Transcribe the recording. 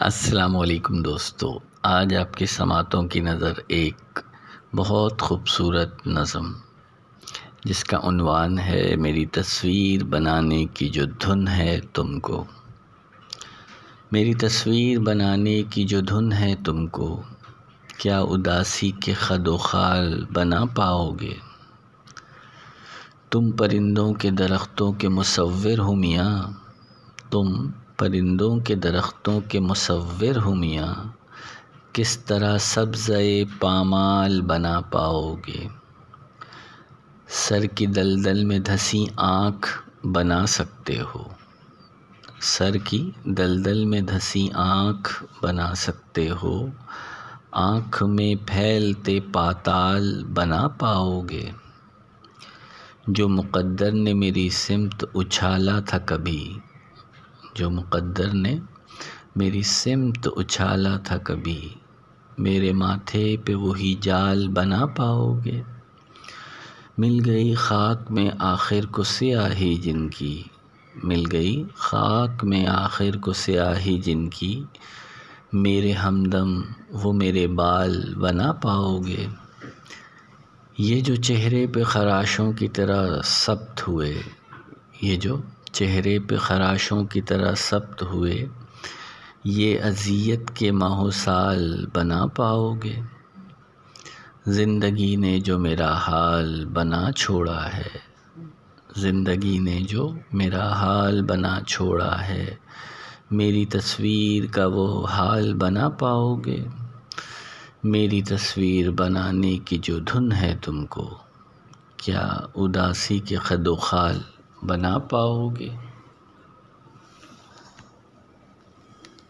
السلام علیکم دوستو، آج آپ کی سماعتوں کی نظر ایک بہت خوبصورت نظم، جس کا عنوان ہے میری تصویر بنانے کی جو دھن ہے تم کو۔ میری تصویر بنانے کی جو دھن ہے تم کو، کیا اداسی کے خد و خال بنا پاؤ گے؟ تم پرندوں کے درختوں کے مصور ہو میاں، تم پرندوں کے درختوں کے مصور ہو میاں کس طرح سبز پامال بنا پاؤ گے؟ سر کی دلدل میں دھسی آنکھ بنا سکتے ہو۔ سر کی دلدل میں دھسی آنکھ بنا سکتے ہو۔ آنکھ میں پھیلتے پاتال بنا پاؤ گے۔ جو مقدر نے میری سمت اچھالا تھا کبھی جو مقدر نے میری سمت اچھالا تھا کبھی، میرے ماتھے پہ وہی جال بنا پاؤ گے۔ مل گئی خاک میں آخر کو سیاہی جن کی۔ مل گئی خاک میں آخر کو سیاہی جن کی۔ میرے ہمدم وہ میرے بال بنا پاؤ گے۔ یہ جو چہرے پہ خراشوں کی طرح سبت ہوئے، یہ جو چہرے پہ خراشوں کی طرح سبت ہوئے، یہ اذیت کے ماہ و سال بنا پاؤ گے۔ زندگی نے جو میرا حال بنا چھوڑا ہے، زندگی نے جو میرا حال بنا چھوڑا ہے، میری تصویر کا وہ حال بنا پاؤ گے۔ میری تصویر بنانے کی جو دھن ہے تم کو، کیا اداسی کے خد و خال بنا پاؤ گے۔